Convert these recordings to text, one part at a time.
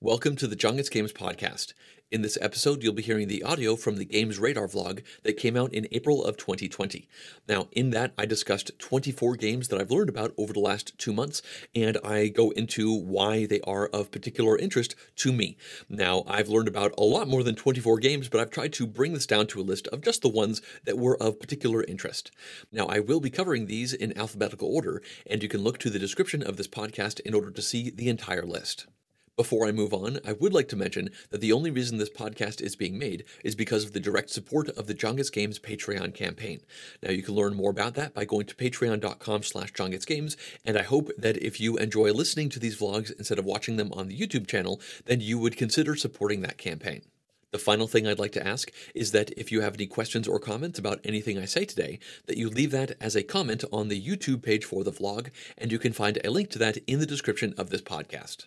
Welcome to the Jon Gets Games podcast. In this episode, you'll be hearing the audio from the Games Radar vlog that came out in April of 2020. Now, in that, I discussed 24 games that I've learned about over the last two months, and I go into why they are of particular interest to me. Now, I've learned about a lot more than 24 games, but I've tried to bring this down to a list of just the ones that were of particular interest. Now, I will be covering these in alphabetical order, and you can look to the description of this podcast in order to see the entire list. Before I move on, I would like to mention that the only reason this podcast is being made is because of the direct support of the Jon Gets Games Patreon campaign. Now you can learn more about that by going to patreon.com slash jongetsgames, and I hope that if you enjoy listening to these vlogs instead of watching them on the YouTube channel, then you would consider supporting that campaign. The final thing I'd like to ask is that if you have any questions or comments about anything I say today, that you leave that as a comment on the YouTube page for the vlog, and you can find a link to that in the description of this podcast.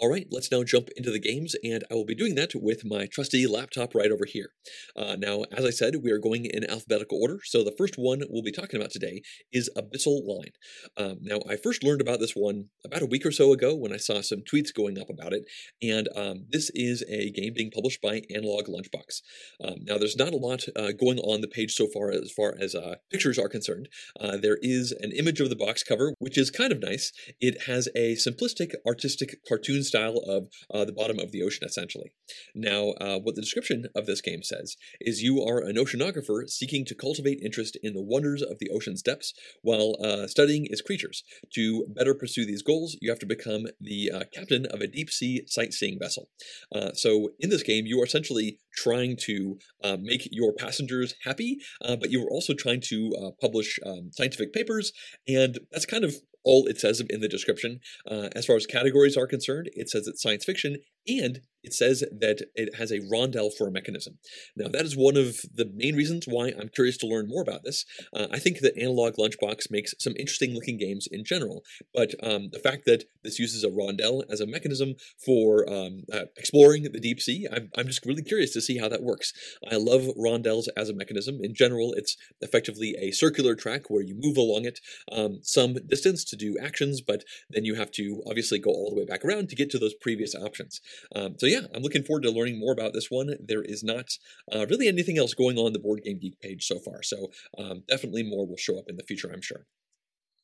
All right, let's now jump into the games, and I will be doing that with my trusty laptop right over here. Uh, now, as I said, we are going in alphabetical order, so the first one we'll be talking about today is Abyssal Line. Um, now, I first learned about this one about a week or so ago when I saw some tweets going up about it, and um, this is a game being published by Analog Lunchbox. Um, now, there's not a lot uh, going on the page so far as far as uh, pictures are concerned. Uh, there is an image of the box cover, which is kind of nice. It has a simplistic, artistic cartoon style of uh, the bottom of the ocean, essentially. Now, uh, what the description of this game says is you are an oceanographer seeking to cultivate interest in the wonders of the ocean's depths while uh, studying its creatures. To better pursue these goals, you have to become the uh, captain of a deep sea sightseeing vessel. Uh, so, in this game, you are essentially trying to uh, make your passengers happy, but you are also trying to publish um, scientific papers, and that's kind of all it says in the description. Uh, as far as categories are concerned, it says it's science fiction and it says that it has a rondel for a mechanism. Now, that is one of the main reasons why I'm curious to learn more about this. Uh, I think that Analog Lunchbox makes some interesting looking games in general, but um, the fact that this uses a rondel as a mechanism for um, uh, exploring the deep sea, I'm, I'm just really curious to see how that works. I love rondels as a mechanism. In general, it's effectively a circular track where you move along it um, some distance to do actions, but then you have to obviously go all the way back around to get to those previous options. Um, so yeah, I'm looking forward to learning more about this one. There is not uh, really anything else going on the Board Game Geek page so far, so um, definitely more will show up in the future, I'm sure.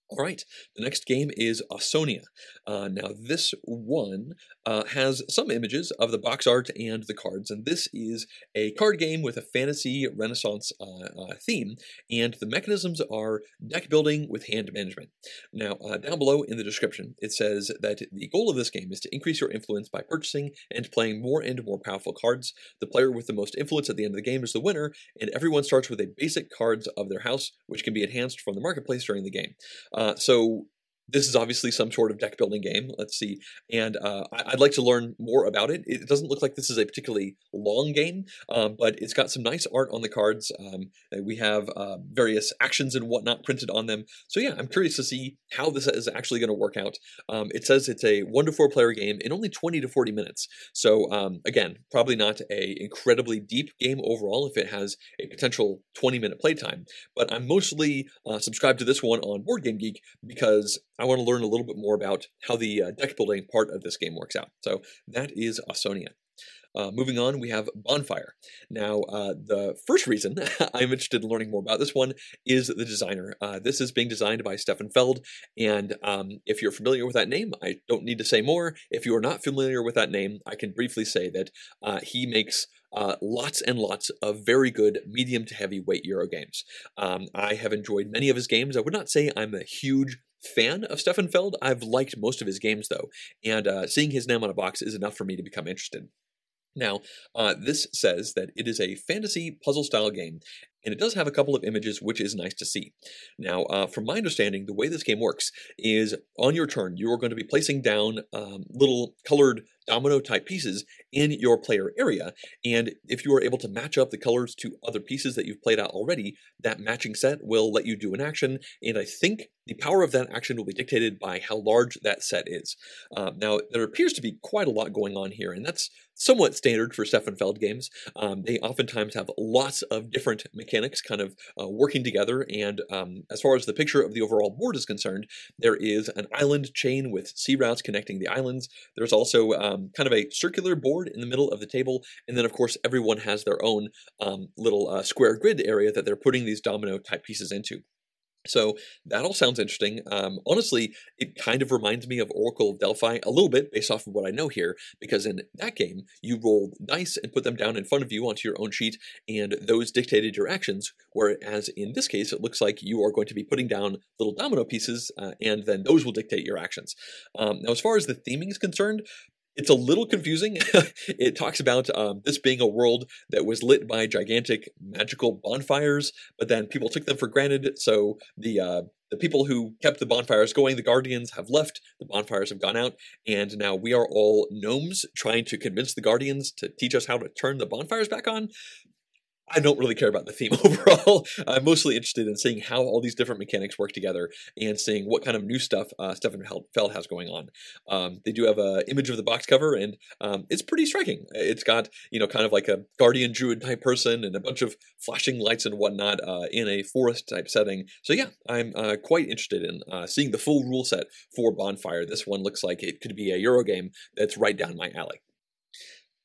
All right, the next game is Ausonia. Uh, now, this one uh, has some images of the box art and the cards, and this is a card game with a fantasy renaissance uh, uh theme, and the mechanisms are deck building with hand management. Now, uh, down below in the description, it says that the goal of this game is to increase your influence by purchasing and playing more and more powerful cards. The player with the most influence at the end of the game is the winner, and everyone starts with a basic cards of their house, which can be enhanced from the marketplace during the game. Uh, so this is obviously some sort of deck building game. Let's see. And uh, I'd like to learn more about it. It doesn't look like this is a particularly long game, um, but it's got some nice art on the cards. Um, we have uh, various actions and whatnot printed on them. So yeah, I'm curious to see how this is actually going to work out. Um, it says it's a one to four player game in only 20 to 40 minutes. So um, again, probably not a incredibly deep game overall if it has a potential 20 minute playtime. But I'm mostly uh, subscribed to this one on Board Game Geek because I want to learn a little bit more about how the uh, deck building part of this game works out. So that is Ausonia. Uh, moving on, we have Bonfire. Now, uh, the first reason I'm interested in learning more about this one is the designer. Uh, this is being designed by Stefan Feld, and um, if you're familiar with that name, I don't need to say more. If you are not familiar with that name, I can briefly say that uh, he makes uh, lots and lots of very good medium to heavy weight Euro games. Um, I have enjoyed many of his games. I would not say I'm a huge fan of Stefan Feld. I've liked most of his games though, and uh, seeing his name on a box is enough for me to become interested. Now, uh, this says that it is a fantasy puzzle style game, and it does have a couple of images, which is nice to see. Now, uh, from my understanding, the way this game works is on your turn, you are going to be placing down um, little colored domino type pieces in your player area. And if you are able to match up the colors to other pieces that you've played out already, that matching set will let you do an action. And I think the power of that action will be dictated by how large that set is. Um, now, there appears to be quite a lot going on here, and that's somewhat standard for Stefan Feld games. Um, they oftentimes have lots of different mechanics kind of uh, working together. And um, as far as the picture of the overall board is concerned, there is an island chain with sea routes connecting the islands. There's also um, kind of a circular board in the middle of the table, and then of course everyone has their own um, little uh, square grid area that they're putting these domino type pieces into. So that all sounds interesting. Um, honestly, it kind of reminds me of Oracle of Delphi a little bit based off of what I know here, because in that game, you rolled dice and put them down in front of you onto your own sheet, and those dictated your actions. Whereas in this case, it looks like you are going to be putting down little domino pieces, uh, and then those will dictate your actions. Um, now, as far as the theming is concerned, it's a little confusing. it talks about um, this being a world that was lit by gigantic magical bonfires, but then people took them for granted. So the uh, the people who kept the bonfires going, the guardians, have left. The bonfires have gone out, and now we are all gnomes trying to convince the guardians to teach us how to turn the bonfires back on. I don't really care about the theme overall. I'm mostly interested in seeing how all these different mechanics work together and seeing what kind of new stuff uh, Stefan Feld has going on. Um, they do have an image of the box cover, and um, it's pretty striking. It's got you know kind of like a guardian druid type person and a bunch of flashing lights and whatnot uh, in a forest type setting. So yeah, I'm uh, quite interested in uh, seeing the full rule set for Bonfire. This one looks like it could be a Euro game that's right down my alley.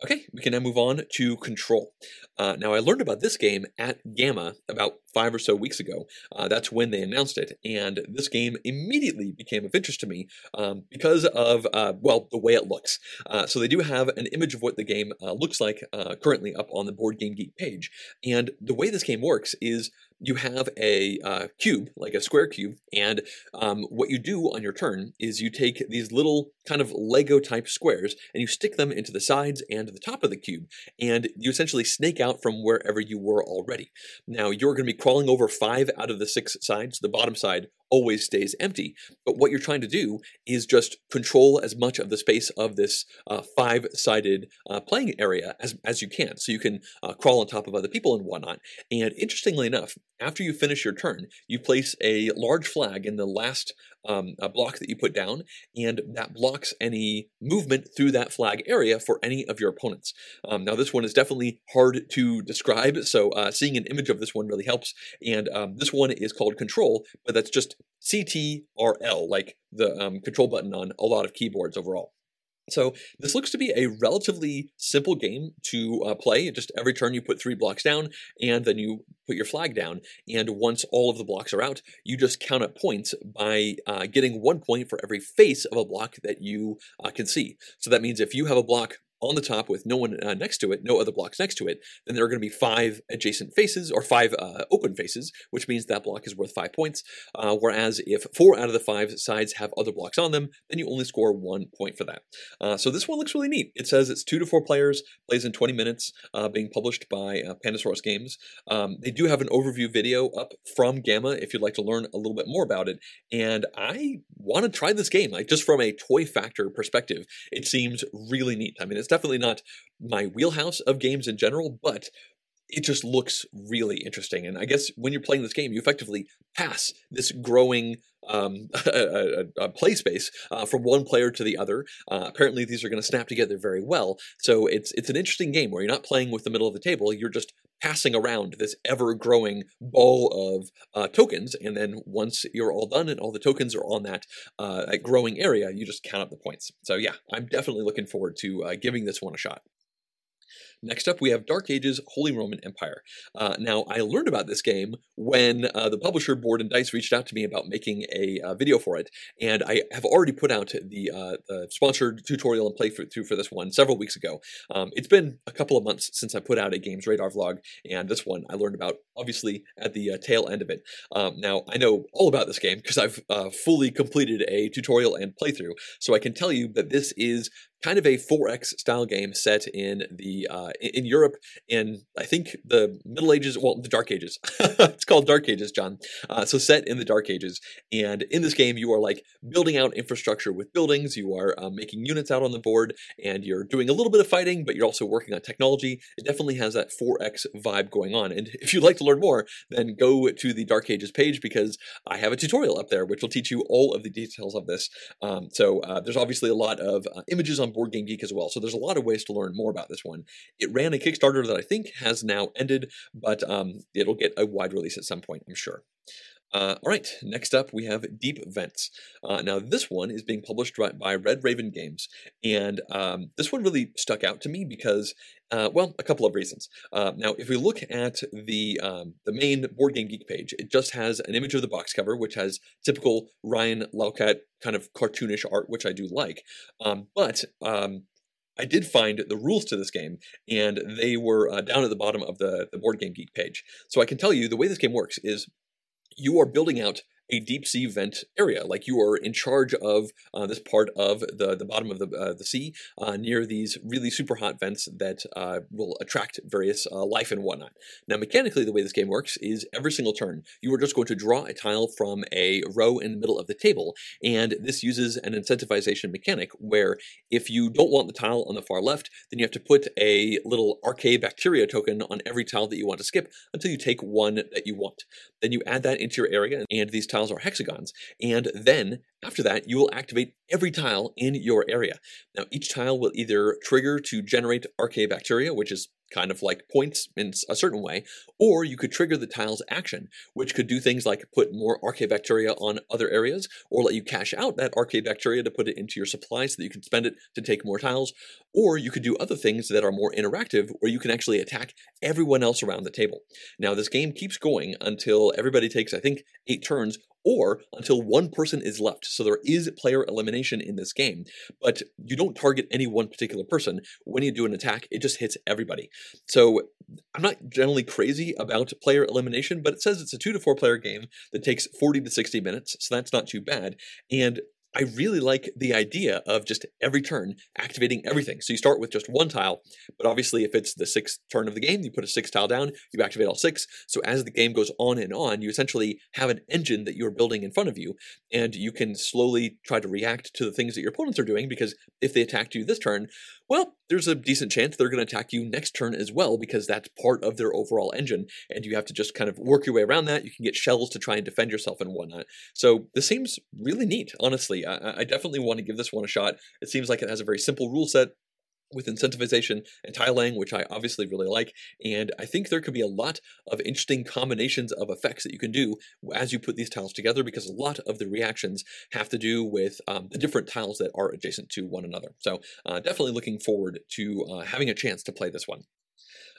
Okay, we can now move on to Control. Uh, now, I learned about this game at GAMA about five or so weeks ago. Uh, that's when they announced it, and this game immediately became of interest to me um, because of, uh, well, the way it looks. Uh, so they do have an image of what the game uh, looks like uh, currently up on the Board Game Geek page, and the way this game works is you have a uh, cube, like a square cube, and um, what you do on your turn is you take these little kind of Lego type squares and you stick them into the sides and the top of the cube, and you essentially snake out from wherever you were already. Now, you're going to be crawling over five out of the six sides. The bottom side always stays empty. But what you're trying to do is just control as much of the space of this uh, five sided uh, playing area as, as you can. So you can uh, crawl on top of other people and whatnot. And interestingly enough, after you finish your turn, you place a large flag in the last um, a block that you put down, and that blocks any movement through that flag area for any of your opponents. Um, now, this one is definitely hard to describe, so uh, seeing an image of this one really helps. And um, this one is called Control, but that's just CTRL, like the um, control button on a lot of keyboards overall. So this looks to be a relatively simple game to uh, play. Just every turn you put three blocks down, and then you put your flag down. And once all of the blocks are out, you just count up points by uh, getting one point for every face of a block that you uh, can see. So that means if you have a block on the top with no one uh, next to it, no other blocks next to it, then there are going to be five adjacent faces or five uh, open faces, which means that block is worth five points. Uh, whereas if four out of the five sides have other blocks on them, then you only score one point for that. Uh, so this one looks really neat. It says it's two to four players, plays in 20 minutes, uh, being published by uh, Pandasaurus Games. Um, they do have an overview video up from GAMA if you'd like to learn a little bit more about it. And I want to try this game, like just from a toy factor perspective. It seems really neat. I mean, it's definitely not my wheelhouse of games in general, but it just looks really interesting. And I guess when you're playing this game, you effectively pass this growing um, a, a, a, play space uh, from one player to the other. Uh, apparently, these are going to snap together very well. So it's it's an interesting game where you're not playing with the middle of the table. You're just passing around this ever growing ball of uh, tokens, and then once you're all done and all the tokens are on that, uh, that growing area, you just count up the points. So yeah, I'm definitely looking forward to uh, giving this one a shot. Next up, we have Dark Ages Holy Roman Empire. Uh, now, I learned about this game when uh, the publisher Board and Dice reached out to me about making a uh, video for it, and I have already put out the, uh, the sponsored tutorial and playthrough for this one several weeks ago. Um, it's been a couple of months since I put out a Games Radar vlog, and this one I learned about obviously at the uh, tail end of it. Um, now, I know all about this game because I've uh, fully completed a tutorial and playthrough, so I can tell you that this is kind of a 4X style game set in the uh, in Europe in I think the Middle Ages, well, the Dark Ages. it's called Dark Ages, John. Uh, so set in the Dark Ages, and in this game you are like building out infrastructure with buildings. You are uh, making units out on the board, and you're doing a little bit of fighting, but you're also working on technology. It definitely has that 4X vibe going on. And if you'd like to learn more, then go to the Dark Ages page because I have a tutorial up there which will teach you all of the details of this. Um, so uh, there's obviously a lot of uh, images on Board Game Geek as well. So there's a lot of ways to learn more about this one. It ran a Kickstarter that I think has now ended, but um, it'll get a wide release at some point, I'm sure. Uh, all right, next up we have Deep Vents. Uh, now, this one is being published by, Red Raven Games, and um, this one really stuck out to me because, uh, well, a couple of reasons. Uh, now, if we look at the um, the main Board Game Geek page, it just has an image of the box cover, which has typical Ryan Laukat kind of cartoonish art, which I do like. Um, but um, I did find the rules to this game, and they were uh, down at the bottom of the, the Board Game Geek page. So I can tell you the way this game works is you are building out a deep sea vent area. Like you are in charge of uh, this part of the, the bottom of the, uh, the sea uh, near these really super hot vents that uh, will attract various uh, life and whatnot. Now, mechanically, the way this game works is every single turn, you are just going to draw a tile from a row in the middle of the table. And this uses an incentivization mechanic where if you don't want the tile on the far left, then you have to put a little Archaebacteria token on every tile that you want to skip until you take one that you want. Then you add that into your area, and these tiles tiles are hexagons. And then after that, you will activate every tile in your area. Now, each tile will either trigger to generate Archaebacteria, which is kind of like points in a certain way, or you could trigger the tile's action, which could do things like put more Archaebacteria on other areas, or let you cash out that Archaebacteria to put it into your supply so that you can spend it to take more tiles, or you could do other things that are more interactive where you can actually attack everyone else around the table. Now, this game keeps going until everybody takes, I think, eight turns, or until one person is left. So there is player elimination in this game, but you don't target any one particular person. When you do an attack, it just hits everybody. So I'm not generally crazy about player elimination, but it says it's a two to four player game that takes 40 to 60 minutes, so that's not too bad. And I really like the idea of just every turn activating everything. So you start with just one tile, but obviously, if it's the sixth turn of the game, you put a six tile down, you activate all six. So as the game goes on and on, you essentially have an engine that you're building in front of you, and you can slowly try to react to the things that your opponents are doing. Because if they attacked you this turn, well, there's a decent chance they're going to attack you next turn as well because that's part of their overall engine. And you have to just kind of work your way around that. You can get shells to try and defend yourself and whatnot. So this seems really neat, honestly. I, I definitely want to give this one a shot. It seems like it has a very simple rule set with incentivization and tiling, which I obviously really like. And I think there could be a lot of interesting combinations of effects that you can do as you put these tiles together because a lot of the reactions have to do with um, the different tiles that are adjacent to one another. So uh, definitely looking forward to uh, having a chance to play this one.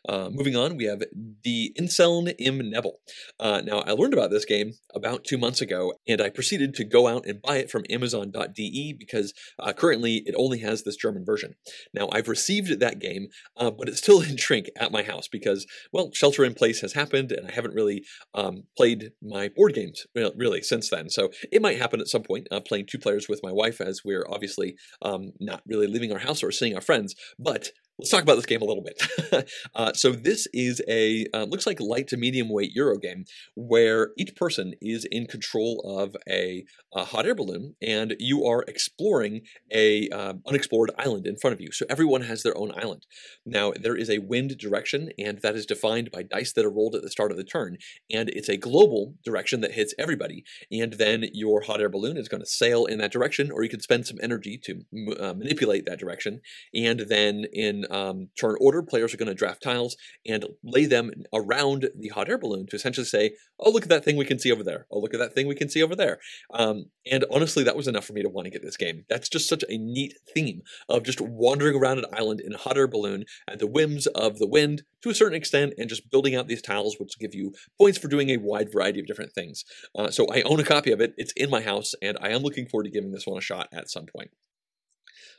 Uh, moving on, we have the Inseln im Nebel. Uh, now, I learned about this game about two months ago, and I proceeded to go out and buy it from Amazon.de because uh, currently it only has this German version. Now, I've received that game, uh, but it's still in shrink at my house because, well, shelter in place has happened, and I haven't really um, played my board games really since then. So it might happen at some point, uh, playing two players with my wife as we're obviously um, not really leaving our house or seeing our friends. But Let's talk about this game a little bit. uh, so this is a uh, looks like light to medium weight Euro game where each person is in control of a, a hot air balloon and you are exploring a um, unexplored island in front of you. So everyone has their own island. Now there is a wind direction and that is defined by dice that are rolled at the start of the turn and it's a global direction that hits everybody. And then your hot air balloon is going to sail in that direction or you can spend some energy to uh, manipulate that direction. And then in um, turn order, players are going to draft tiles and lay them around the hot air balloon to essentially say, oh, look at that thing we can see over there. Oh, look at that thing we can see over there. Um, and honestly, that was enough for me to want to get this game. That's just such a neat theme of just wandering around an island in a hot air balloon at the whims of the wind to a certain extent and just building out these tiles, which give you points for doing a wide variety of different things. Uh, so I own a copy of it. It's in my house, and I am looking forward to giving this one a shot at some point.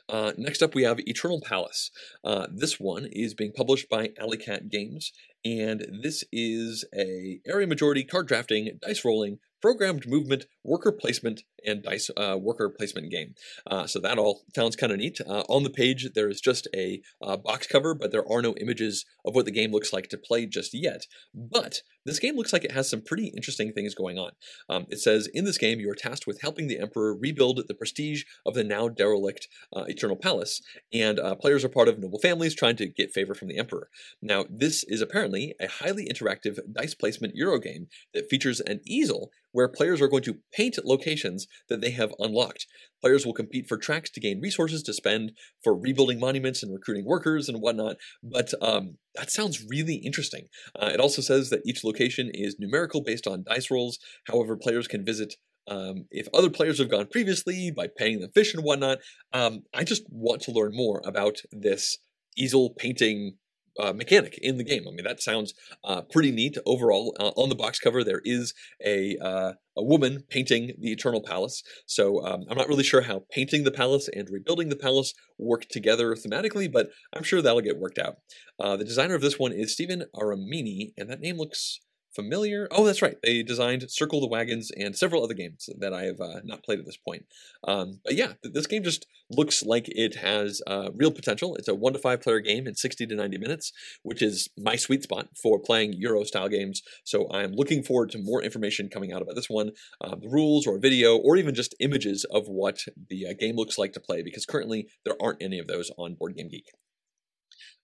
Uh, next up, we have Eternal Palace. Uh, this one is being published by Alley Cat Games, and this is a area majority card drafting, dice rolling, programmed movement, worker placement, and dice uh, worker placement game. Uh, so that all sounds kind of neat. Uh, on the page, there is just a uh, box cover, but there are no images of what the game looks like to play just yet. But this game looks like it has some pretty interesting things going on. Um, it says, in this game, you are tasked with helping the Emperor rebuild the prestige of the now derelict uh, Eternal Palace, and uh, players are part of noble families trying to get favor from the Emperor. Now, this is apparently a highly interactive dice placement Euro game that features an easel where players are going to paint locations that they have unlocked. Players will compete for tracks to gain resources to spend for rebuilding monuments and recruiting workers and whatnot. But um, that sounds really interesting. Uh, it also says that each location is numerical based on dice rolls. However, players can visit um, if other players have gone previously by paying them fish and whatnot. Um, I just want to learn more about this easel painting uh, mechanic in the game. I mean, that sounds uh, pretty neat overall. Uh, on the box cover, there is a uh, a woman painting the Eternal Palace. So um, I'm not really sure how painting the palace and rebuilding the palace work together thematically, but I'm sure that'll get worked out. Uh, the designer of this one is Steven Aramini, and that name looks familiar. Oh, that's right. They designed Circle the Wagons and several other games that I have uh, not played at this point. Um, but yeah, this game just looks like it has uh, real potential. It's a one to five player game in 60 to 90 minutes, which is my sweet spot for playing Euro style games. So I'm looking forward to more information coming out about this one, uh, the rules or video, or even just images of what the uh, game looks like to play, because currently there aren't any of those on Board Game Geek.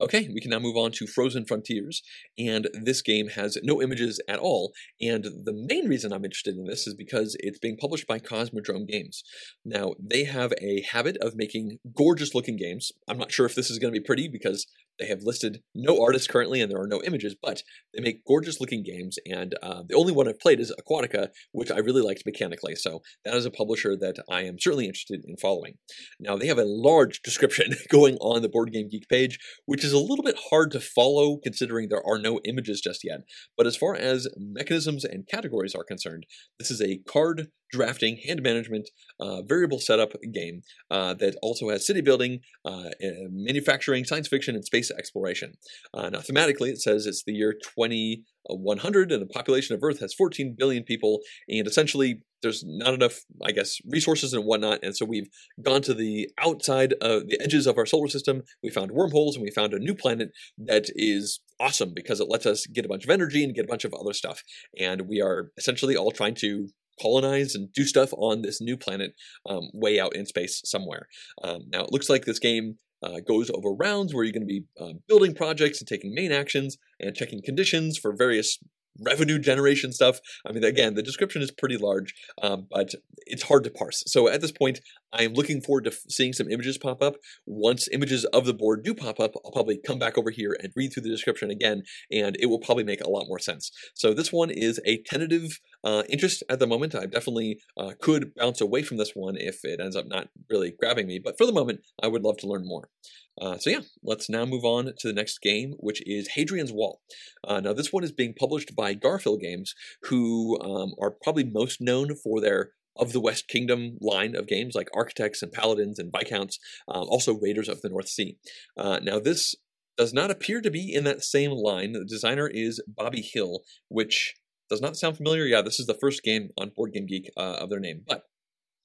Okay, we can now move on to Frozen Frontiers, and this game has no images at all, and the main reason I'm interested in this is because it's being published by Cosmodrome Games. Now, they have a habit of making gorgeous looking games. I'm not sure if this is going to be pretty because they have listed no artists currently and there are no images, but they make gorgeous looking games. And uh, the only one I've played is Aquatica, which I really liked mechanically. So that is a publisher that I am certainly interested in following. Now, they have a large description going on the Board Game Geek page, which is a little bit hard to follow considering there are no images just yet. But as far as mechanisms and categories are concerned, this is a card drafting, hand management, uh, variable setup game uh, that also has city building, uh, manufacturing, science fiction, and space exploration. Uh, now, thematically, it says it's the year 2100 and the population of Earth has 14 billion people, and essentially there's not enough, I guess, resources and whatnot, and so we've gone to the outside, of the edges of our solar system. We found wormholes, and we found a new planet that is awesome because it lets us get a bunch of energy and get a bunch of other stuff. And we are essentially all trying to colonize and do stuff on this new planet um, way out in space somewhere. Um, now, it looks like this game uh, goes over rounds where you're going to be uh, building projects and taking main actions and checking conditions for various revenue generation stuff. I mean, again, the description is pretty large, um, but it's hard to parse. So at this point, I am looking forward to f- seeing some images pop up. Once images of the board do pop up, I'll probably come back over here and read through the description again, and it will probably make a lot more sense. So this one is a tentative uh, interest at the moment. I definitely uh, could bounce away from this one if it ends up not really grabbing me, but for the moment, I would love to learn more. Uh, so yeah, let's now move on to the next game, which is Hadrian's Wall. Uh, now this one is being published by Garphill Games, who um, are probably most known for their of the West Kingdom line of games like Architects and Paladins and Viscounts, um, also Raiders of the North Sea. Uh, now this does not appear to be in that same line. The designer is Bobby Hill, which does not sound familiar. Yeah, this is the first game on Board Game Geek uh, of their name, but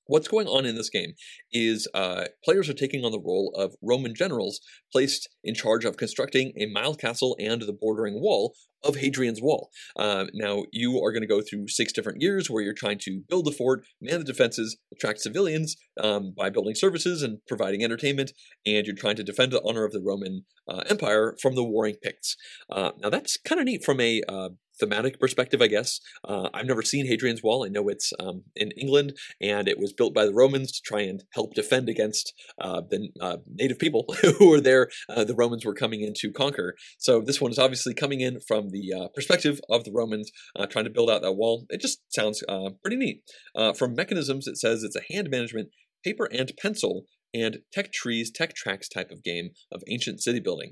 What's going on in this game is uh, players are taking on the role of Roman generals placed in charge of constructing a mile castle and the bordering wall of Hadrian's Wall. Uh, now, you are going to go through six different years where you're trying to build the fort, man the defenses, attract civilians um, by building services and providing entertainment, and you're trying to defend the honor of the Roman uh, Empire from the warring Picts. Uh, now, that's kind of neat from a uh, thematic perspective, I guess. Uh, I've never seen Hadrian's Wall. I know it's um, in England, and it was built by the Romans to try and help defend against uh, the uh, native people who were there. Uh, the Romans were coming in to conquer. So this one is obviously coming in from the uh, perspective of the Romans uh, trying to build out that wall. It just sounds pretty neat. from mechanisms, it says it's a hand management, paper and pencil, and tech trees, tech tracks type of game of ancient city building.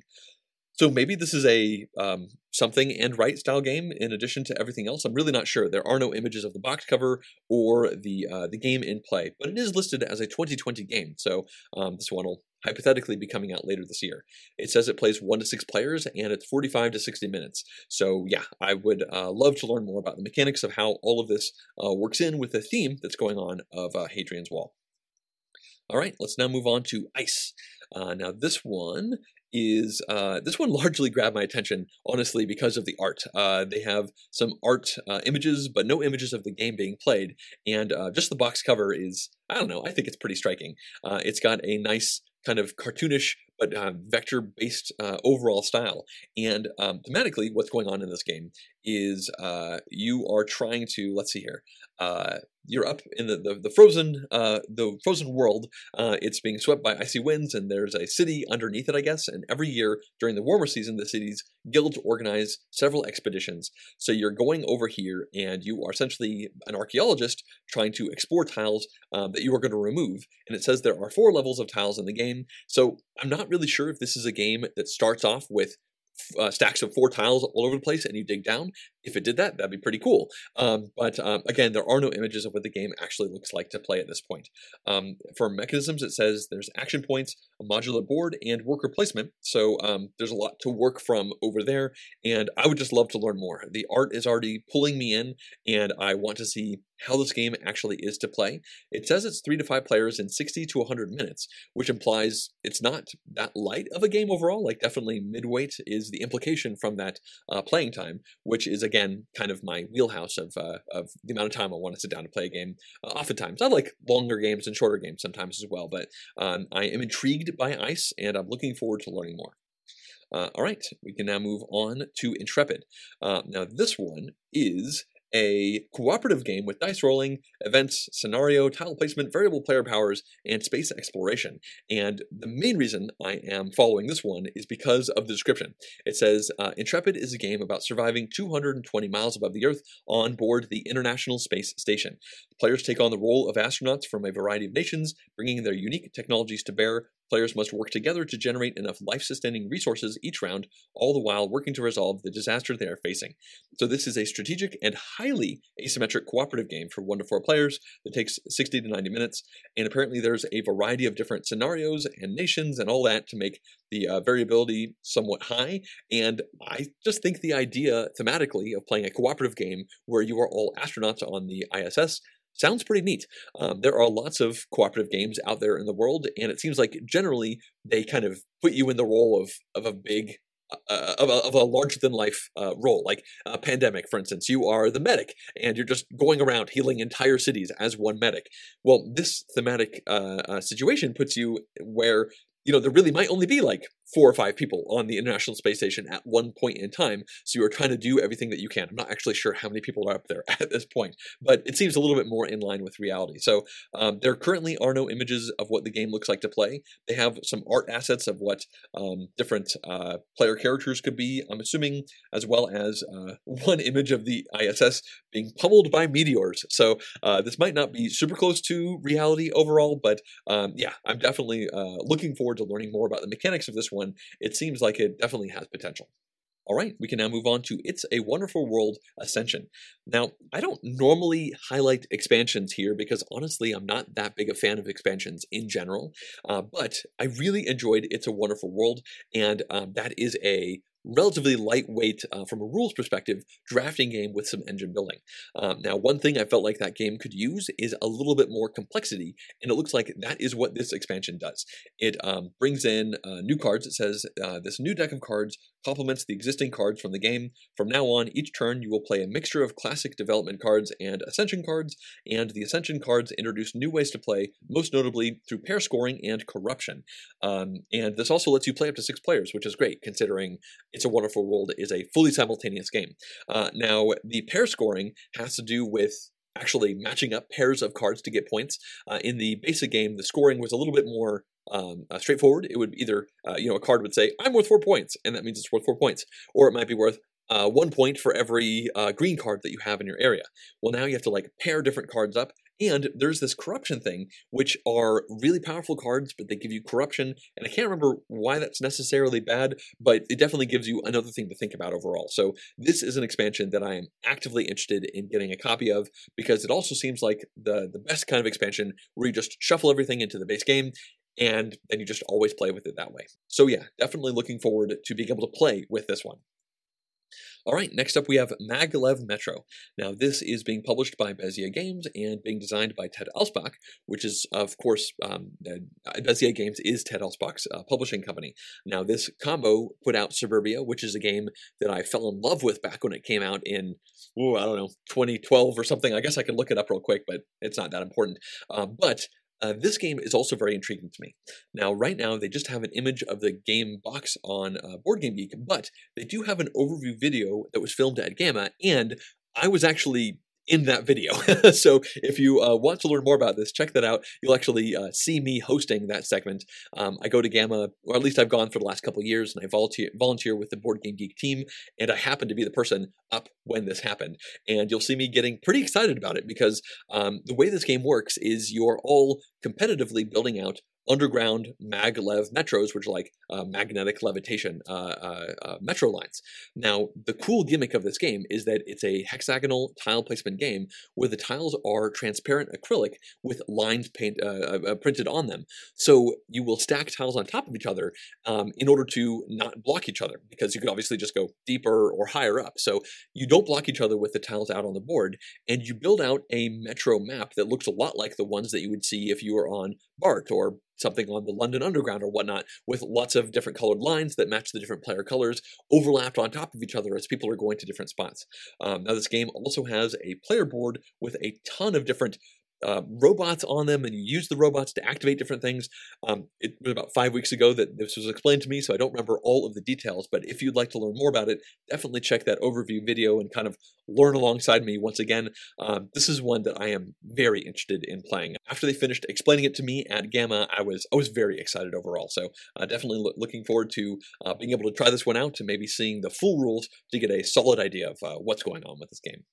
So maybe this is a um, something and right style game in addition to everything else. I'm really not sure. There are no images of the box cover or the uh, the game in play, but it is listed as a 2020 game. So um, this one will hypothetically be coming out later this year. It says it plays one to six players and it's 45 to 60 minutes. So yeah, I would uh, love to learn more about the mechanics of how all of this uh, works in with the theme that's going on of uh, Hadrian's Wall. All right, let's now move on to Ice. Uh, now, this one is uh, this one largely grabbed my attention, honestly, because of the art. Uh, they have some art uh, images, but no images of the game being played. And uh, just the box cover is, I don't know, I think it's pretty striking. Uh, it's got a nice kind of cartoonish but uh, vector based uh, overall style. And um, thematically, what's going on in this game is uh, you are trying to, let's see here, uh, you're up in the the, the frozen uh, the frozen world. Uh, it's being swept by icy winds, and there's a city underneath it, I guess. And every year during the warmer season, the city's guilds organize several expeditions. So you're going over here, and you are essentially an archaeologist trying to explore tiles um, that you are going to remove. And it says there are four levels of tiles in the game. So I'm not really sure if this is a game that starts off with uh, stacks of four tiles all over the place and you dig down. If it did that, that'd be pretty cool. Um, but um, again, there are no images of what the game actually looks like to play at this point. Um, for mechanisms, it says there's action points, a modular board, and worker placement. So um, there's a lot to work from over there, and I would just love to learn more. The art is already pulling me in, and I want to see how this game actually is to play. It says it's three to five players in 60 to 100 minutes, which implies it's not that light of a game overall. Like, definitely midweight is the implication from that uh, playing time, which is again kind of my wheelhouse of uh, of the amount of time I want to sit down to play a game. Uh, oftentimes, I like longer games and shorter games sometimes as well, but um, I am intrigued by Ice, and I'm looking forward to learning more. Uh, all right, we can now move on to Intrepid. Uh, now, this one is a cooperative game with dice rolling, events, scenario, tile placement, variable player powers, and space exploration. And the main reason I am following this one is because of the description. It says uh, Intrepid is a game about surviving 220 miles above the Earth on board the International Space Station. Players take on the role of astronauts from a variety of nations, bringing their unique technologies to bear Players must work together to generate enough life sustaining resources each round, all the while working to resolve the disaster they are facing. So, this is a strategic and highly asymmetric cooperative game for one to four players that takes 60 to 90 minutes. And apparently, there's a variety of different scenarios and nations and all that to make the uh, variability somewhat high. And I just think the idea thematically of playing a cooperative game where you are all astronauts on the ISS sounds pretty neat. Um, there are lots of cooperative games out there in the world, and it seems like generally they kind of put you in the role of of a big. Uh, of, a, of a larger than life uh, role, like a pandemic, for instance. You are the medic, and you're just going around healing entire cities as one medic. Well, this thematic uh, uh situation puts you where you know, there really might only be like four or five people on the International Space Station at one point in time. So you are trying to do everything that you can. I'm not actually sure how many people are up there at this point, but it seems a little bit more in line with reality. So um, there currently are no images of what the game looks like to play. They have some art assets of what um, different uh, player characters could be, I'm assuming, as well as uh, one image of the ISS being pummeled by meteors. So uh, this might not be super close to reality overall, but um, yeah, I'm definitely uh, looking forward to learning more about the mechanics of this one, it seems like it definitely has potential. All right, we can now move on to It's a Wonderful World Ascension. Now, I don't normally highlight expansions here because honestly, I'm not that big a fan of expansions in general, uh, but I really enjoyed It's a Wonderful World, and um, that is a relatively lightweight, uh, from a rules perspective, drafting game with some engine building. Um, now, one thing I felt like that game could use is a little bit more complexity, and it looks like that is what this expansion does. It um, brings in uh, new cards. It says uh, this new deck of cards complements the existing cards from the game. From now on, each turn you will play a mixture of classic development cards and Ascension cards, and the Ascension cards introduce new ways to play, most notably through pair scoring and corruption. Um, and this also lets you play up to six players, which is great considering It's a Wonderful World is a fully simultaneous game. Uh, now, the pair scoring has to do with actually matching up pairs of cards to get points. Uh, in the basic game, the scoring was a little bit more um, uh, straightforward. It would either, uh, you know, a card would say, I'm worth four points, and that means it's worth four points. Or it might be worth uh, one point for every uh, green card that you have in your area. Well, now you have to like pair different cards up. And there's this corruption thing, which are really powerful cards, but they give you corruption. And I can't remember why that's necessarily bad, but it definitely gives you another thing to think about overall. So this is an expansion that I am actively interested in getting a copy of because it also seems like the the best kind of expansion where you just shuffle everything into the base game and then you just always play with it that way. So yeah, definitely looking forward to being able to play with this one. All right, next up we have Maglev Metro. Now, this is being published by Bezier Games and being designed by Ted Alspach, which is, of course, um, uh, Bezier Games is Ted Alspach's uh, publishing company. Now, this combo put out Suburbia, which is a game that I fell in love with back when it came out in, ooh, I don't know, 2012 or something. I guess I can look it up real quick, but it's not that important. Uh, but uh, this game is also very intriguing to me. Now, right now, they just have an image of the game box on uh, Board Game Geek, but they do have an overview video that was filmed at GAMA, and I was actually in that video. so if you uh, want to learn more about this, check that out. You'll actually uh, see me hosting that segment. Um, I go to GAMA, or at least I've gone for the last couple years, and I volunteer, volunteer with the Board Game Geek team, and I happen to be the person up when this happened. And you'll see me getting pretty excited about it because um, the way this game works is you're all competitively building out underground maglev metros, which are like uh, magnetic levitation uh, uh, uh, metro lines. Now, the cool gimmick of this game is that it's a hexagonal tile placement game where the tiles are transparent acrylic with lines paint, uh, printed on them. So you will stack tiles on top of each other um, in order to not block each other, because you could obviously just go deeper or higher up. So you don't block each other with the tiles out on the board, and you build out a metro map that looks a lot like the ones that you would see if you were on BART or something on the London Underground or whatnot, with lots of different colored lines that match the different player colors overlapped on top of each other as people are going to different spots. Um, now, this game also has a player board with a ton of different uh, robots on them and you use the robots to activate different things. Um, it was about five weeks ago that this was explained to me, so I don't remember all of the details. But if you'd like to learn more about it, definitely check that overview video and kind of learn alongside me once again. Um, this is one that I am very interested in playing. After they finished explaining it to me at GAMA, I was I was very excited overall. So uh, definitely lo- looking forward to uh, being able to try this one out and maybe seeing the full rules to get a solid idea of uh, what's going on with this game.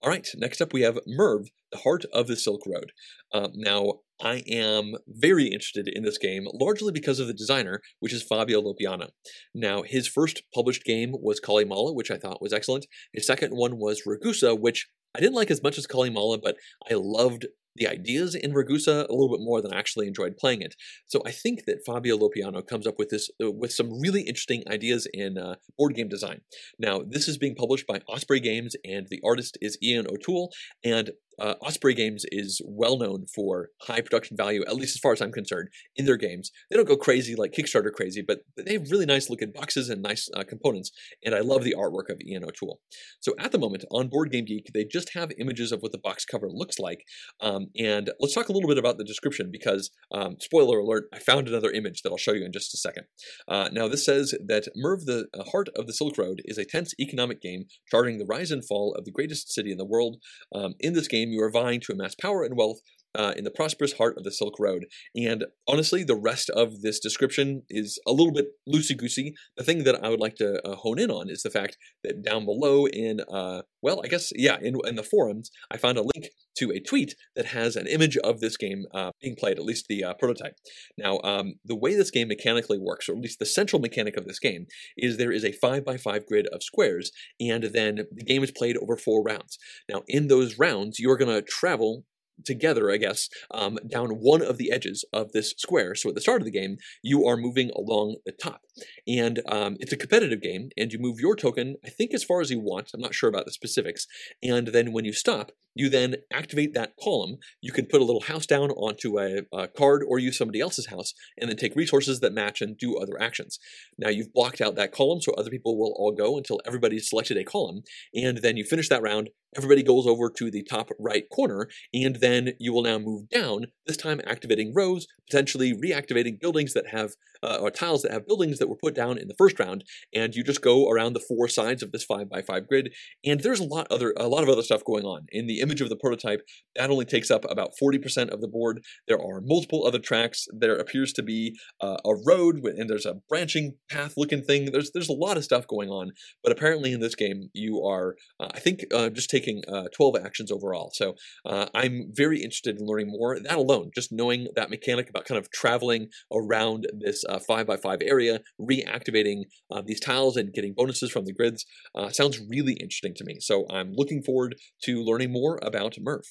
All right, next up we have Merv, the Heart of the Silk Road. Um, now, I am very interested in this game, largely because of the designer, which is Fabio Lopiano. Now, his first published game was Calimala, which I thought was excellent. His second one was Ragusa, which I didn't like as much as Calimala, but I loved the ideas in Ragusa a little bit more than I actually enjoyed playing it. So I think that Fabio Lopiano comes up with this uh, with some really interesting ideas in uh, board game design. Now, this is being published by Osprey Games, and the artist is Ian O'Toole. And uh, Osprey Games is well known for high production value, at least as far as I'm concerned, in their games. They don't go crazy like Kickstarter crazy, but they have really nice looking boxes and nice uh, components, and I love the artwork of Ian O'Toole. So at the moment on Board Game Geek, they just have images of what the box cover looks like, um, and let's talk a little bit about the description because, um, spoiler alert, I found another image that I'll show you in just a second. Uh, now this says that Merv, the uh, Heart of the Silk Road, is a tense economic game charting the rise and fall of the greatest city in the world. Um, in this game, you are vying to amass power and wealth uh, in the prosperous heart of the Silk Road. And honestly, the rest of this description is a little bit loosey goosey. The thing that I would like to uh, hone in on is the fact that down below in, uh, well, I guess, yeah, in, in the forums, I found a link to a tweet that has an image of this game uh, being played, at least the uh, prototype. Now, um, the way this game mechanically works, or at least the central mechanic of this game, is there is a 5x5 grid of squares, and then the game is played over four rounds. Now, in those rounds, you're going to travel together, I guess, um, down one of the edges of this square. So at the start of the game, you are moving along the top. And um, it's a competitive game, and you move your token, I think, as far as you want. I'm not sure about the specifics. And then when you stop, you then activate that column. You can put a little house down onto a, a, card or use somebody else's house and then take resources that match and do other actions. Now you've blocked out that column so other people will all go until everybody's selected a column. And then you finish that round, everybody goes over to the top right corner, and then you will now move down, this time activating rows, potentially reactivating buildings that have, uh, or tiles that have buildings that were put down in the first round, and you just go around the four sides of this 5 by 5 grid, and there's a lot other a lot of other stuff going on. In the image of the prototype, that only takes up about 40% of the board. There are multiple other tracks. There appears to be uh, a road, and there's a branching path looking thing. There's there's a lot of stuff going on, but apparently in this game, you are, uh, I think, uh, just taking uh, 12 actions overall. So uh, I'm very interested in learning more. That alone, just knowing that mechanic about kind of traveling around this 5x5 uh, area, reactivating these tiles and getting bonuses from the grids, sounds really interesting to me. So I'm looking forward to learning more about Merv.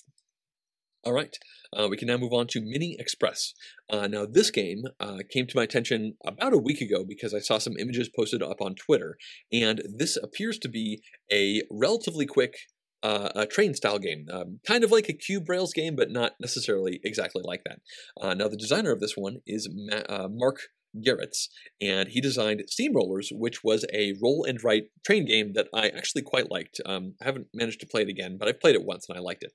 All right, uh, we can now move on to Mini Express. Uh, now, this game uh, came to my attention about a week ago because I saw some images posted up on Twitter, and this appears to be a relatively quick uh, a train style game, um, kind of like a cube rails game, but not necessarily exactly like that. Uh, now, the designer of this one is Ma- uh, Mark Gerritsen, and he designed Steamrollers, which was a roll and write train game that I actually quite liked. Um, I haven't managed to play it again, but I've played it once and I liked it.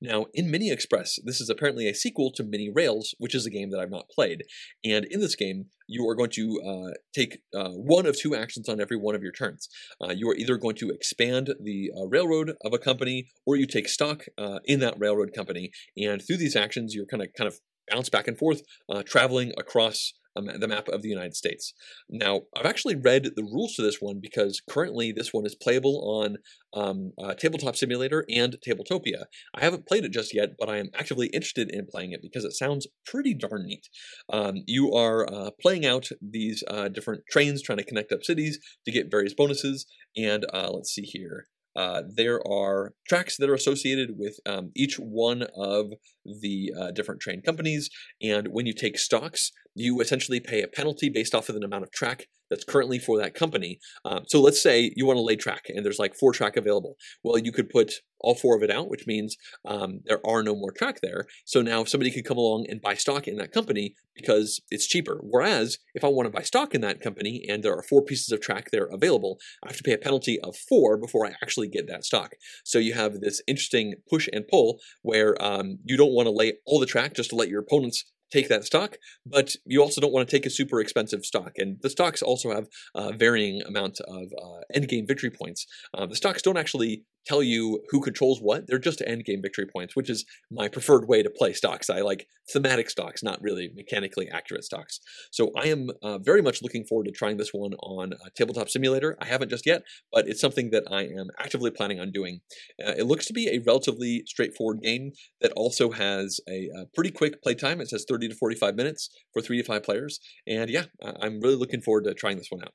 Now, in Mini Express, this is apparently a sequel to Mini Rails, which is a game that I've not played. And in this game, you are going to uh, take uh, one of two actions on every one of your turns. Uh, you are either going to expand the uh, railroad of a company, or you take stock uh, in that railroad company. And through these actions, you're kind of kind of bounce back and forth, uh, traveling across the map of the United States. Now, I've actually read the rules to this one because currently this one is playable on um, uh, Tabletop Simulator and Tabletopia. I haven't played it just yet, but I am actively interested in playing it because it sounds pretty darn neat. Um, you are uh, playing out these uh, different trains trying to connect up cities to get various bonuses, and uh, let's see here. Uh, there are tracks that are associated with um, each one of the uh, different train companies, and when you take stocks, you essentially pay a penalty based off of the amount of track that's currently for that company. Um, so let's say you want to lay track and there's like four track available. Well, you could put all four of it out, which means um, there are no more track there. So now somebody could come along and buy stock in that company because it's cheaper. Whereas if I want to buy stock in that company and there are four pieces of track there available, I have to pay a penalty of four before I actually get that stock. So you have this interesting push and pull where um, you don't want to lay all the track just to let your opponents take that stock, but you also don't want to take a super expensive stock. And the stocks also have uh, varying amounts of uh, end game victory points. Uh, the stocks don't actually tell you who controls what. They're just end game victory points, which is my preferred way to play stocks. I like thematic stocks, not really mechanically accurate stocks. So I am uh, very much looking forward to trying this one on uh, Tabletop Simulator. I haven't just yet, but it's something that I am actively planning on doing. Uh, it looks to be a relatively straightforward game that also has a, a, pretty quick playtime. It says 30 to 45 minutes for three to five players. And yeah, I'm really looking forward to trying this one out.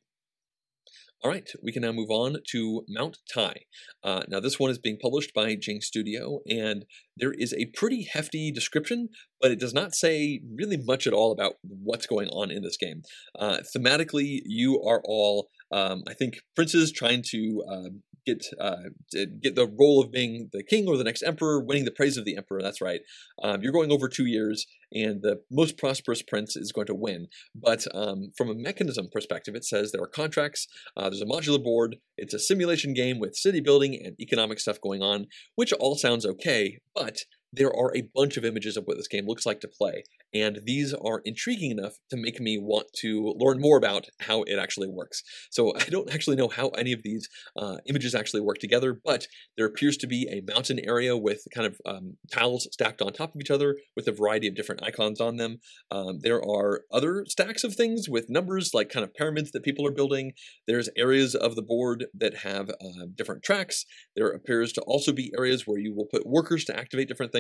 All right, we can now move on to Mount Tai. Uh, now, this one is being published by Jing Studio, and there is a pretty hefty description, but it does not say really much at all about what's going on in this game. Uh, thematically, you are all, um, I think, princes trying to uh, get uh, get the role of being the king or the next emperor, winning the praise of the emperor. That's right. Um, you're going over two years, and the most prosperous prince is going to win. But um, from a mechanism perspective, it says there are contracts. Uh, there's a modular board. It's a simulation game with city building and economic stuff going on, which all sounds okay. But there are a bunch of images of what this game looks like to play, and these are intriguing enough to make me want to learn more about how it actually works. So I don't actually know how any of these uh, images actually work together, but there appears to be a mountain area with kind of um, tiles stacked on top of each other with a variety of different icons on them. Um, there are other stacks of things with numbers like kind of pyramids that people are building. There's areas of the board that have uh, different tracks. There appears to also be areas where you will put workers to activate different things.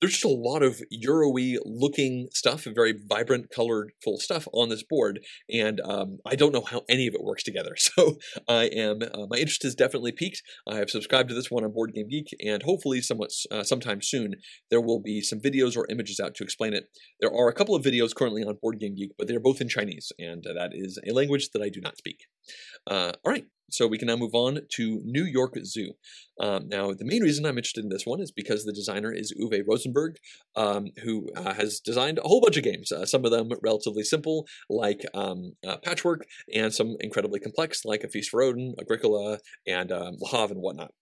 There's just a lot of Euro-y looking stuff, very vibrant, colorful stuff on this board, and um, I don't know how any of it works together. So I am uh, my interest is definitely peaked. I have subscribed to this one on Board Game Geek, and hopefully, somewhat uh, sometime soon, there will be some videos or images out to explain it. There are a couple of videos currently on Board Game Geek, but they're both in Chinese, and uh, that is a language that I do not speak. Uh, all right, so we can now move on to New York Zoo. Um, now, the main reason I'm interested in this one is because the designer is Uwe Rosenberg, um, who uh, has designed a whole bunch of games. Uh, some of them relatively simple, like um, uh, Patchwork, and some incredibly complex, like A Feast for Odin, Agricola, and um, and whatnot.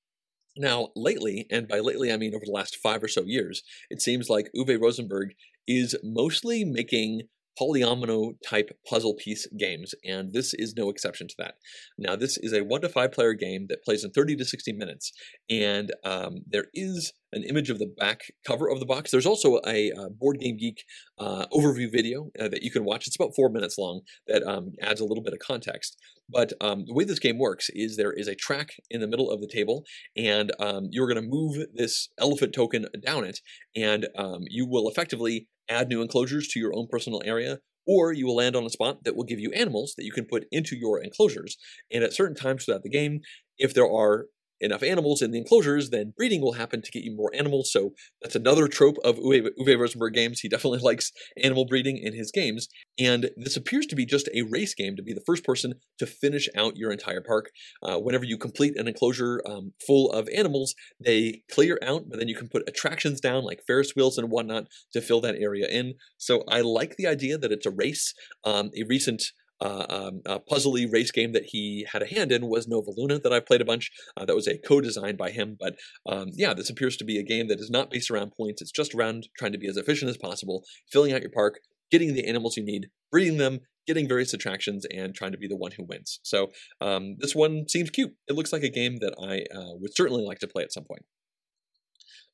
Now, lately, and by lately I mean over the last five or so years, it seems like Uwe Rosenberg is mostly making polyomino type puzzle piece games, and this is no exception to that. Now, this is a one to five player game that plays in 30 to 60 minutes, and um, there is an image of the back cover of the box. There's also a, a Board Game Geek uh, overview video uh, that you can watch. It's about four minutes long that um, adds a little bit of context. But um, the way this game works is there is a track in the middle of the table, and um, you're going to move this elephant token down it, and um, you will effectively add new enclosures to your own personal area, or you will land on a spot that will give you animals that you can put into your enclosures. And at certain times throughout the game, if there are enough animals in the enclosures, then breeding will happen to get you more animals. So that's another trope of Uwe, Uwe Rosenberg games. He definitely likes animal breeding in his games. And this appears to be just a race game to be the first person to finish out your entire park. Uh, whenever you complete an enclosure um, full of animals, they clear out, but then you can put attractions down like Ferris wheels and whatnot to fill that area in. So I like the idea that it's a race. Um, a recent uh, um, uh, puzzly race game that he had a hand in was Nova Luna that I've played a bunch. Uh, that was a co-designed by him, but um, yeah, this appears to be a game that is not based around points. It's just around trying to be as efficient as possible, filling out your park, getting the animals you need, breeding them, getting various attractions, and trying to be the one who wins. So um, this one seems cute. It looks like a game that I uh, would certainly like to play at some point.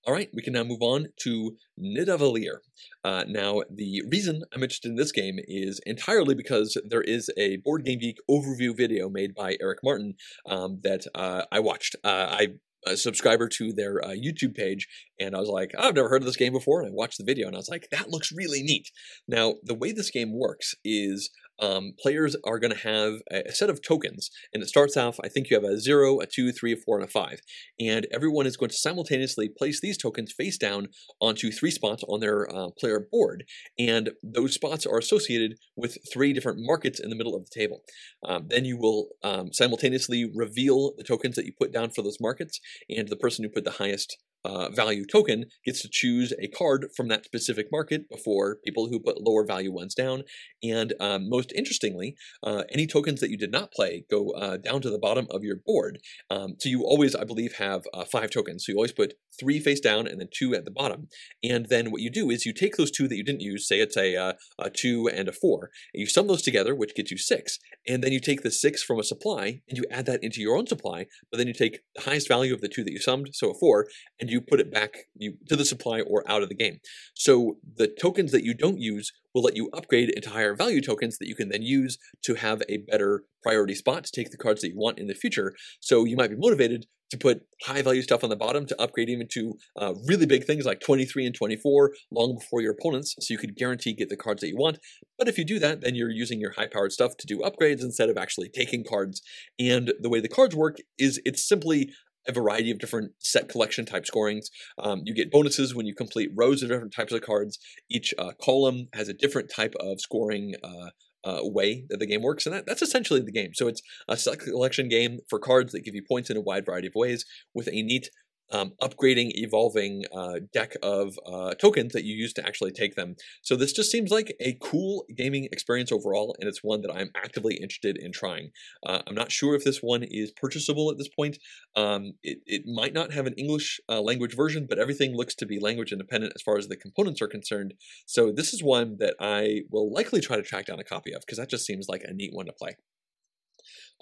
All right, we can now move on to Nidavellir. Uh, now, the reason I'm interested in this game is entirely because there is a Board Game Geek overview video made by Eric Martin um, that uh, I watched. Uh, I a subscriber to their uh, YouTube page, and I was like, oh, I've never heard of this game before. And I watched the video, and I was like, that looks really neat. Now, the way this game works is um, players are going to have a, set of tokens, and it starts off. I think you have a zero, a two, three, a four, and a five, and everyone is going to simultaneously place these tokens face down onto three spots on their uh, player board, and those spots are associated with three different markets in the middle of the table. Um, then you will um, simultaneously reveal the tokens that you put down for those markets, and the person who put the highest uh, value token gets to choose a card from that specific market before people who put lower value ones down. And um, most interestingly, uh, any tokens that you did not play go uh, down to the bottom of your board. Um, so you always, I believe, have uh, five tokens. So you always put three face down and then two at the bottom. And then what you do is you take those two that you didn't use, say it's a, uh, a two and a four, and you sum those together, which gets you six. And then you take the six from a supply and you add that into your own supply, but then you take the highest value of the two that you summed, so a four, and you put it back you, to the supply or out of the game. So the tokens that you don't use will let you upgrade into higher value tokens that you can then use to have a better priority spot to take the cards that you want in the future. So you might be motivated to put high value stuff on the bottom to upgrade even to uh, really big things like 23 and 24 long before your opponents so you could guarantee get the cards that you want. But if you do that, then you're using your high powered stuff to do upgrades instead of actually taking cards. And the way the cards work is it's simply a variety of different set collection type scorings. Um, you get bonuses when you complete rows of different types of cards. Each uh, column has a different type of scoring uh, uh, way that the game works, and that, that's essentially the game. So it's a set collection game for cards that give you points in a wide variety of ways with a neat um, upgrading, evolving uh, deck of uh, tokens that you use to actually take them. So this just seems like a cool gaming experience overall, and it's one that I'm actively interested in trying. Uh, I'm not sure if this one is purchasable at this point. Um, it, it might not have an English uh, language version, but everything looks to be language independent as far as the components are concerned. So this is one that I will likely try to track down a copy of because that just seems like a neat one to play.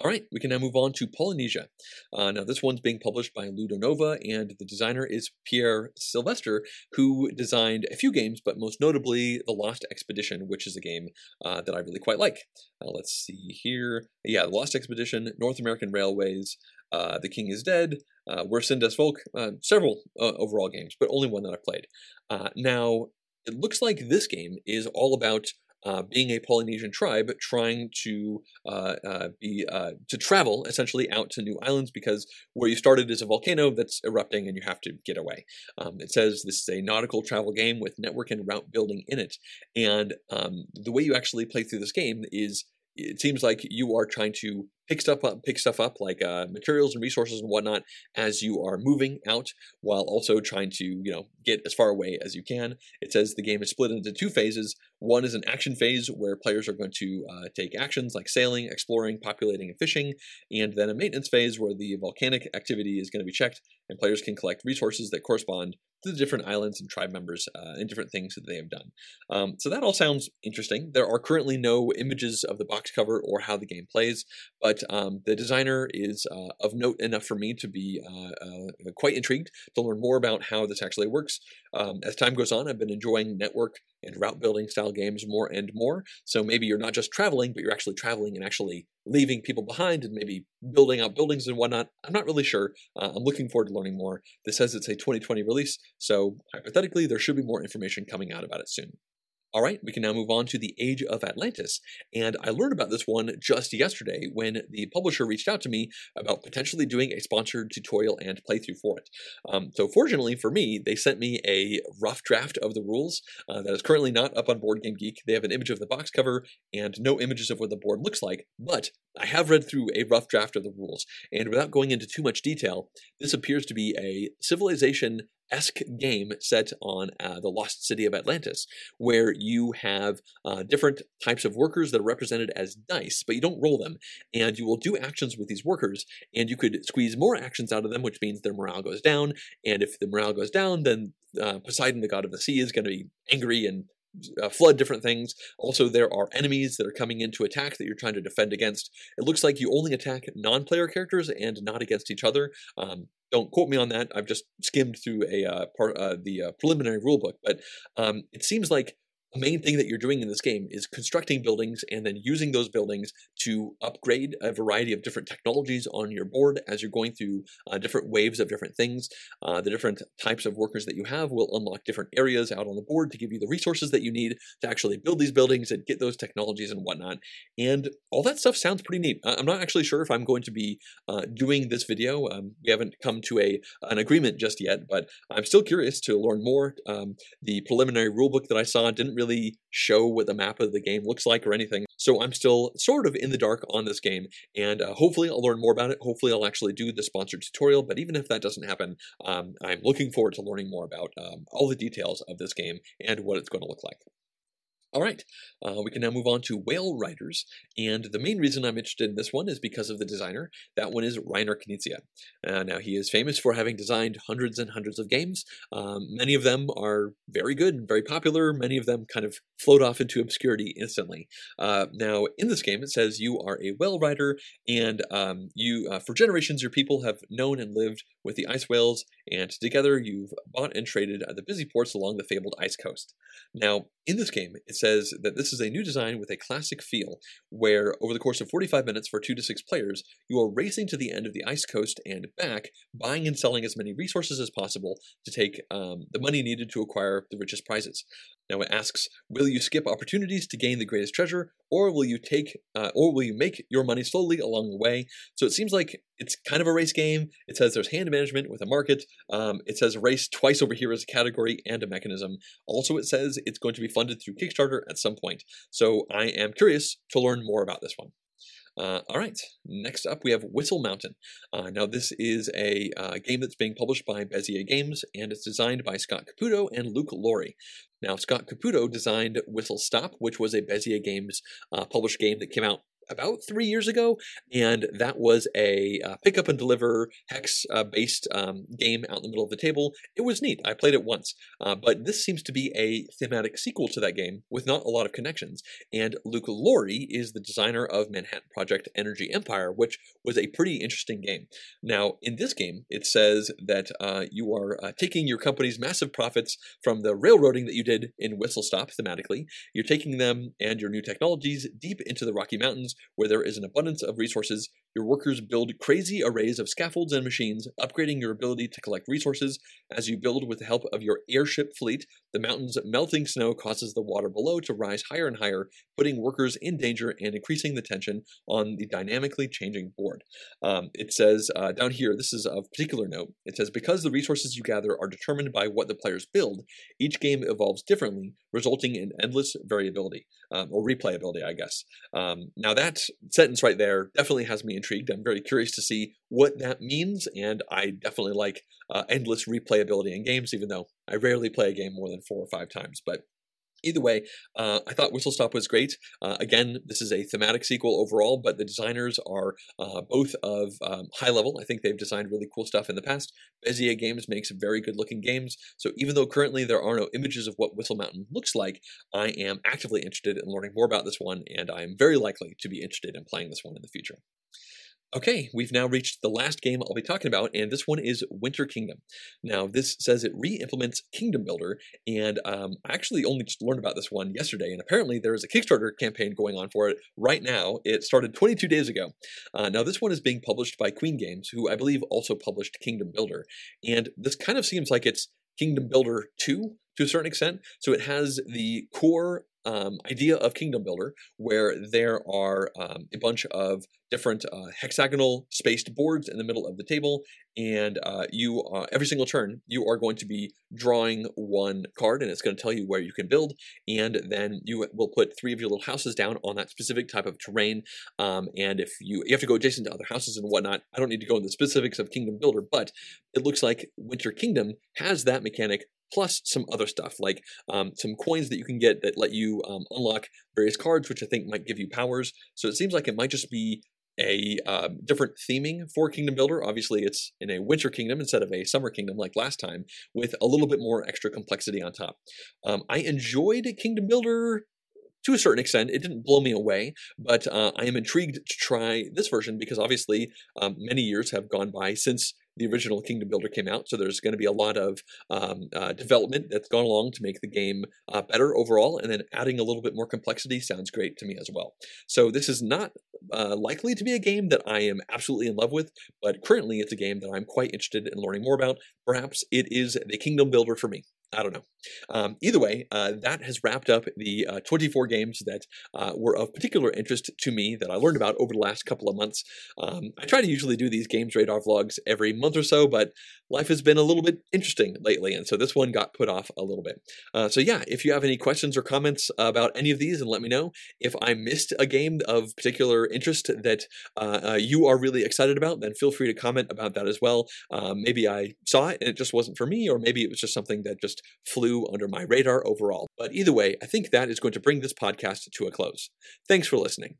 All right, we can now move on to Polynesia. Uh, now, this one's being published by Ludonova, and the designer is Peer Sylvester, who designed a few games, but most notably The Lost Expedition, which is a game uh, that I really quite like. Uh, let's see here. Yeah, The Lost Expedition, North American Railways, uh, The King is Dead, uh, Wer sind das Volk, uh, several overall games, but only one that I've played. now, it looks like this game is all about uh, being a Polynesian tribe trying to uh, uh, be uh, to travel essentially out to new islands because where you started is a volcano that's erupting and you have to get away. Um, it says this is a nautical travel game with network and route building in it, and um, the way you actually play through this game is it seems like you are trying to pick stuff up, pick stuff up like uh, materials and resources and whatnot as you are moving out, while also trying to you know get as far away as you can. It says the game is split into two phases. One is an action phase where players are going to uh, take actions like sailing, exploring, populating, and fishing, and then a maintenance phase where the volcanic activity is going to be checked and players can collect resources that correspond the different islands and tribe members uh, and different things that they have done. Um, so that all sounds interesting. There are currently no images of the box cover or how the game plays, but um, the designer is uh, of note enough for me to be uh, uh quite intrigued to learn more about how this actually works. Um, as time goes on, I've been enjoying network and route building style games more and more. So maybe you're not just traveling, but you're actually traveling and actually leaving people behind and maybe building out buildings and whatnot. I'm not really sure. Uh, I'm looking forward to learning more. This says it's a 2020 release, so hypothetically, there should be more information coming out about it soon. All right, we can now move on to The Age of Atlantis. And I learned about this one just yesterday when the publisher reached out to me about potentially doing a sponsored tutorial and playthrough for it. Um, so, fortunately for me, they sent me a rough draft of the rules uh, that is currently not up on Board Game Geek. They have an image of the box cover and no images of what the board looks like, but I have read through a rough draft of the rules. And without going into too much detail, this appears to be a civilization esque game set on uh, the lost city of Atlantis, where you have uh, different types of workers that are represented as dice, but you don't roll them. And you will do actions with these workers, and you could squeeze more actions out of them, which means their morale goes down. And if the morale goes down, then uh, Poseidon, the god of the sea, is going to be angry and uh, flood different things. Also, there are enemies that are coming in to attack that you're trying to defend against. It looks like you only attack non-player characters and not against each other. Um, don't quote me on that. I've just skimmed through a uh, part uh, the uh, preliminary rulebook, but um, it seems like main thing that you're doing in this game is constructing buildings and then using those buildings to upgrade a variety of different technologies on your board as you're going through uh, different waves of different things. Uh, the different types of workers that you have will unlock different areas out on the board to give you the resources that you need to actually build these buildings and get those technologies and whatnot. And all that stuff sounds pretty neat. I'm not actually sure if I'm going to be uh, doing this video. Um, we haven't come to a an agreement just yet, but I'm still curious to learn more. Um, the preliminary rulebook that I saw didn't really show what the map of the game looks like or anything. So I'm still sort of in the dark on this game, and uh, hopefully I'll learn more about it. Hopefully I'll actually do the sponsored tutorial, but even if that doesn't happen, um, I'm looking forward to learning more about um, all the details of this game and what it's going to look like. All right, uh, we can now move on to Whale Riders, and the main reason I'm interested in this one is because of the designer. That one is Reiner Knizia. Uh, now, he is famous for having designed hundreds and hundreds of games. Um, many of them are very good and very popular. Many of them kind of float off into obscurity instantly. Uh, now, in this game, it says you are a whale rider, and um, you, uh, for generations, your people have known and lived with the ice whales, and together you've bought and traded at the busy ports along the fabled ice coast. Now, in this game, it says that this is a new design with a classic feel, where over the course of 45 minutes for 2 to 6 players, you are racing to the end of the ice coast and back, buying and selling as many resources as possible to take um, the money needed to acquire the richest prizes. Now it asks, will you skip opportunities to gain the greatest treasure, or will you take, uh, or will you make your money slowly along the way? So it seems like it's kind of a race game. It says there's hand management with a market. Um, it says race twice over here as a category and a mechanism. Also, it says it's going to be funded through Kickstarter at some point. So I am curious to learn more about this one. Uh, all right, next up we have Whistle Mountain. Uh, now this is a uh, game that's being published by Bezier Games, and it's designed by Scott Caputo and Luke Laurie. Now Scott Caputo designed Whistle Stop, which was a Bezier Games uh, published game that came out about three years ago, and that was a uh, pick up and deliver hex uh, based um, game out in the middle of the table. It was neat. I played it once, uh, but this seems to be a thematic sequel to that game with not a lot of connections. And Luke Laurie is the designer of Manhattan Project Energy Empire, which was a pretty interesting game. Now, in this game, it says that uh, you are uh, taking your company's massive profits from the railroading that you did in Whistle Stop thematically. You're taking them and your new technologies deep into the Rocky Mountains where there is an abundance of resources your workers build crazy arrays of scaffolds and machines, upgrading your ability to collect resources. As you build with the help of your airship fleet, the mountain's melting snow causes the water below to rise higher and higher, putting workers in danger and increasing the tension on the dynamically changing board. Um, it says uh, down here, this is of particular note, it says, because the resources you gather are determined by what the players build, each game evolves differently, resulting in endless variability, um, or replayability, I guess. Um, now that sentence right there definitely has me intrigued. I'm very curious to see what that means, and I definitely like uh, endless replayability in games, even though I rarely play a game more than four or five times. But Either way, uh, I thought Whistle Stop was great. Uh, again, this is a thematic sequel overall, but the designers are uh, both of um, high level. I think they've designed really cool stuff in the past. Bezier Games makes very good looking games. So even though currently there are no images of what Whistle Mountain looks like, I am actively interested in learning more about this one, and I am very likely to be interested in playing this one in the future. Okay, we've now reached the last game I'll be talking about, and this one is Winter Kingdom. Now, this says it re-implements Kingdom Builder, and um, I actually only just learned about this one yesterday, and apparently there is a Kickstarter campaign going on for it right now. It started 22 days ago. Uh, now, this one is being published by Queen Games, who I believe also published Kingdom Builder, and this kind of seems like it's Kingdom Builder 2 to a certain extent. So it has the core um, idea of Kingdom Builder, where there are um, a bunch of different uh, hexagonal spaced boards in the middle of the table, and uh, you uh, every single turn you are going to be drawing one card, and it's going to tell you where you can build, and then you will put three of your little houses down on that specific type of terrain. Um, and if you you have to go adjacent to other houses and whatnot, I don't need to go into the specifics of Kingdom Builder, but it looks like Winter Kingdom has that mechanic plus some other stuff like um, some coins that you can get that let you um, unlock various cards, which I think might give you powers. So it seems like it might just be a uh, different theming for Kingdom Builder. Obviously, it's in a Winter Kingdom instead of a Summer Kingdom like last time, with a little bit more extra complexity on top. Um, I enjoyed Kingdom Builder to a certain extent. It didn't blow me away, but uh, I am intrigued to try this version because obviously um, many years have gone by since the original Kingdom Builder came out. So there's going to be a lot of um, uh, development that's gone along to make the game uh, better overall, and then adding a little bit more complexity sounds great to me as well. So this is not uh, likely to be a game that I am absolutely in love with, but currently it's a game that I'm quite interested in learning more about. Perhaps it is the Kingdom Builder for me. I don't know. Um, either way, uh, that has wrapped up the uh, 24 games that uh, were of particular interest to me that I learned about over the last couple of months. Um, I try to usually do these Games Radar vlogs every month or so, but life has been a little bit interesting lately, and so this one got put off a little bit. Uh, so yeah, if you have any questions or comments about any of these, and let me know. If I missed a game of particular interest that uh, uh, you are really excited about, then feel free to comment about that as well. Um, maybe I saw it and it just wasn't for me, or maybe it was just something that just flew under my radar overall. But either way, I think that is going to bring this podcast to a close. Thanks for listening.